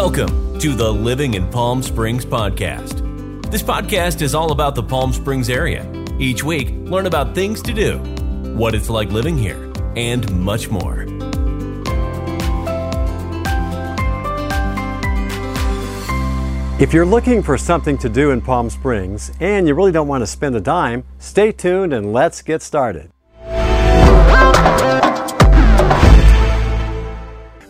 Welcome to the Living in Palm Springs podcast. This podcast is all about the Palm Springs area. Each week, learn about things to do, what it's like living here, and much more. If you're looking for something to do in Palm Springs and you really don't want to spend a dime, stay tuned and let's get started.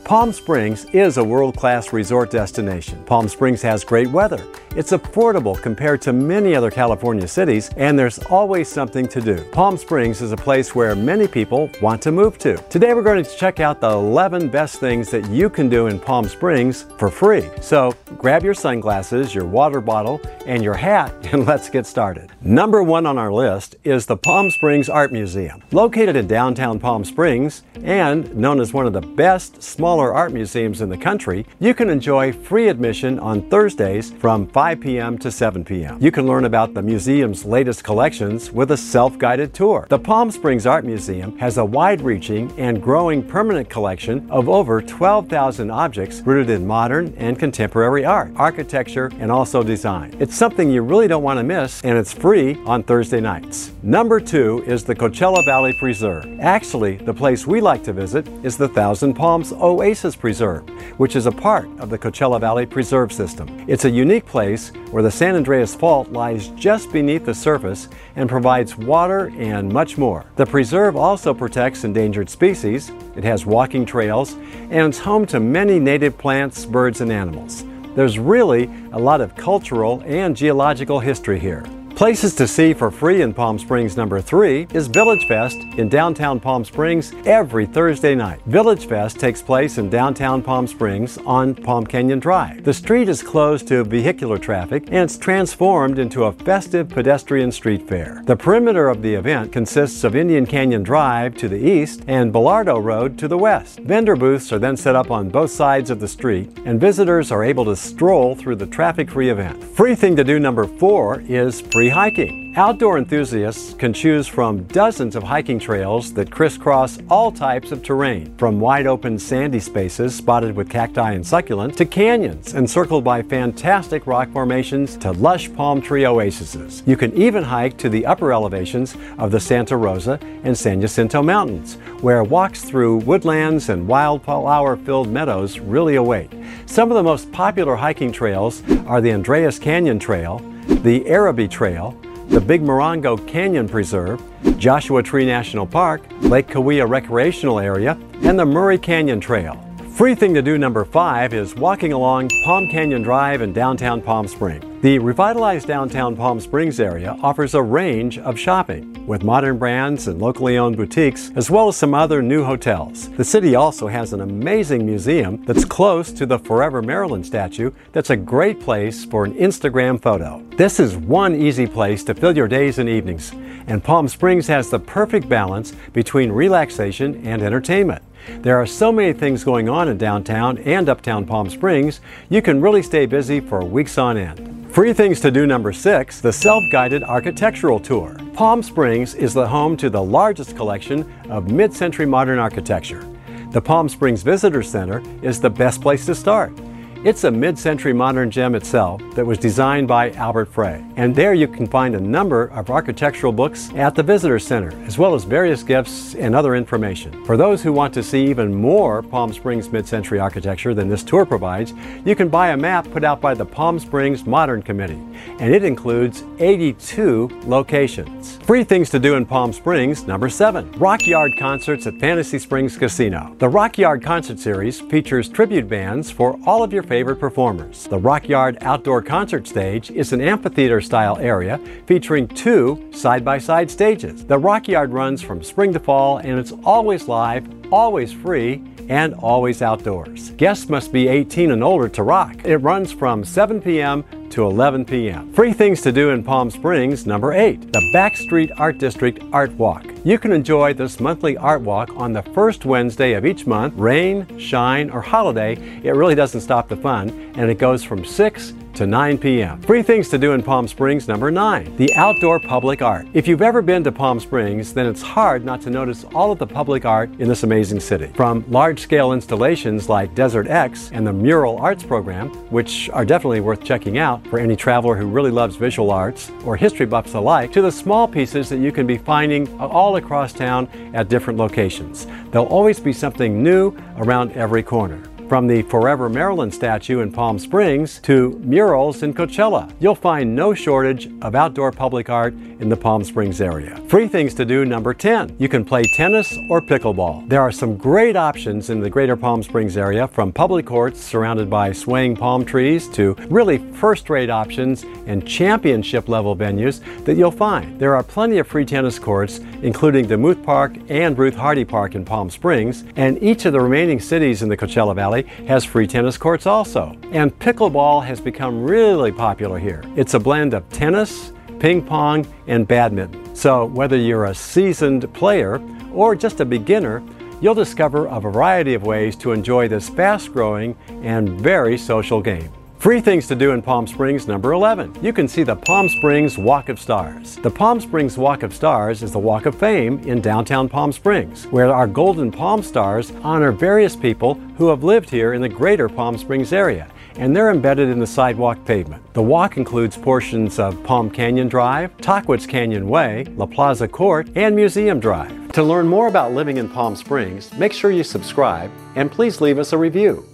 Palm Springs is a world class resort destination. Palm Springs has great weather. It's affordable compared to many other California cities, and there's always something to do. Palm Springs is a place where many people want to move to. Today, we're going to check out the 11 best things that you can do in Palm Springs for free. So grab your sunglasses, your water bottle, and your hat, and let's get started. Number one on our list is the Palm Springs Art Museum. Located in downtown Palm Springs and known as one of the best smaller art museums in the country, you can enjoy free admission on Thursdays from 5 p.m. to 7 p.m. You can learn about the museum's latest collections with a self guided tour. The Palm Springs Art Museum has a wide reaching and growing permanent collection of over 12,000 objects rooted in modern and contemporary art, architecture, and also design. It's something you really don't want to miss, and it's free on Thursday nights. Number two is the Coachella Valley Preserve. Actually, the place we like to visit is the Thousand Palms Oasis Preserve, which is a part of the Coachella Valley Preserve System. It's a unique place where the San Andreas Fault lies just beneath the surface and provides water and much more. The preserve also protects endangered species, it has walking trails, and it's home to many native plants, birds, and animals. There's really a lot of cultural and geological history here. Places to see for free in Palm Springs number three is Village Fest in downtown Palm Springs every Thursday night. Village Fest takes place in downtown Palm Springs on Palm Canyon Drive. The street is closed to vehicular traffic and it's transformed into a festive pedestrian street fair. The perimeter of the event consists of Indian Canyon Drive to the east and Belardo Road to the west. Vendor booths are then set up on both sides of the street and visitors are able to stroll through the traffic-free event. Free thing to do number four is free free hiking. Outdoor enthusiasts can choose from dozens of hiking trails that crisscross all types of terrain, from wide open sandy spaces spotted with cacti and succulents to canyons encircled by fantastic rock formations to lush palm tree oases. You can even hike to the upper elevations of the Santa Rosa and San Jacinto Mountains, where walks through woodlands and wildflower filled meadows really await. Some of the most popular hiking trails are the Andreas Canyon Trail, the Araby Trail, the Big Morongo Canyon Preserve, Joshua Tree National Park, Lake Cahuilla Recreational Area, and the Murray Canyon Trail. Free thing to do number five is walking along Palm Canyon Drive in downtown Palm Springs. The revitalized downtown Palm Springs area offers a range of shopping with modern brands and locally owned boutiques, as well as some other new hotels. The city also has an amazing museum that's close to the Forever Marilyn statue that's a great place for an Instagram photo. This is one easy place to fill your days and evenings, and Palm Springs has the perfect balance between relaxation and entertainment. There are so many things going on in downtown and uptown Palm Springs, you can really stay busy for weeks on end. Free things to do number six the self guided architectural tour. Palm Springs is the home to the largest collection of mid century modern architecture. The Palm Springs Visitor Center is the best place to start. It's a mid-century modern gem itself that was designed by Albert Frey. And there you can find a number of architectural books at the Visitor Center, as well as various gifts and other information. For those who want to see even more Palm Springs mid-century architecture than this tour provides, you can buy a map put out by the Palm Springs Modern Committee, and it includes 82 locations. Free things to do in Palm Springs, number seven, Rock Yard concerts at Fantasy Springs Casino. The Rock Yard concert series features tribute bands for all of your favorite performers. The Rockyard Outdoor Concert Stage is an amphitheater style area featuring two side by side stages. The Rockyard runs from spring to fall and it's always live, always free, and always outdoors. Guests must be 18 and older to rock. It runs from 7 p.m. to 11 p.m. Free things to do in Palm Springs, number 8, the Backstreet Art District Art Walk. You can enjoy this monthly art walk on the first Wednesday of each month. Rain, shine, or holiday, it really doesn't stop the fun, and it goes from 6 to 9 p.m. Free things to do in Palm Springs, number 9. The outdoor public art. If you've ever been to Palm Springs, then it's hard not to notice all of the public art in this amazing city. From large scale installations like Desert X and the Mural Arts Program, which are definitely worth checking out for any traveler who really loves visual arts or history buffs alike, to the small pieces that you can be finding all across town at different locations. There'll always be something new around every corner. From the Forever Marilyn statue in Palm Springs to murals in Coachella, you'll find no shortage of outdoor public art in the Palm Springs area. Free things to do number 10. You can play tennis or pickleball. There are some great options in the greater Palm Springs area from public courts surrounded by swaying palm trees to really first rate options and championship level venues that you'll find. There are plenty of free tennis courts, including Demuth Park and Ruth Hardy Park in Palm Springs, and each of the remaining cities in the Coachella Valley has free tennis courts also. And pickleball has become really popular here. It's a blend of tennis, ping pong, and badminton. So whether you're a seasoned player or just a beginner, you'll discover a variety of ways to enjoy this fast growing and very social game. Free things to do in Palm Springs, number 11. You can see the Palm Springs Walk of Stars. The Palm Springs Walk of Stars is the Walk of Fame in downtown Palm Springs, where our Golden Palm Stars honor various people who have lived here in the greater Palm Springs area, and they're embedded in the sidewalk pavement. The walk includes portions of Palm Canyon Drive, Tahquitz Canyon Way, La Plaza Court, and Museum Drive. To learn more about living in Palm Springs, make sure you subscribe and please leave us a review.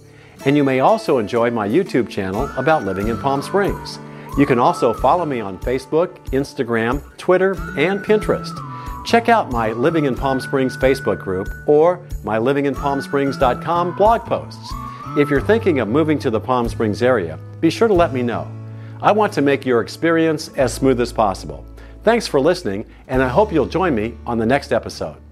And you may also enjoy my YouTube channel about living in Palm Springs. You can also follow me on Facebook, Instagram, Twitter, and Pinterest. Check out my Living in Palm Springs Facebook group or my livinginpalmsprings.com blog posts. If you're thinking of moving to the Palm Springs area, be sure to let me know. I want to make your experience as smooth as possible. Thanks for listening, and I hope you'll join me on the next episode.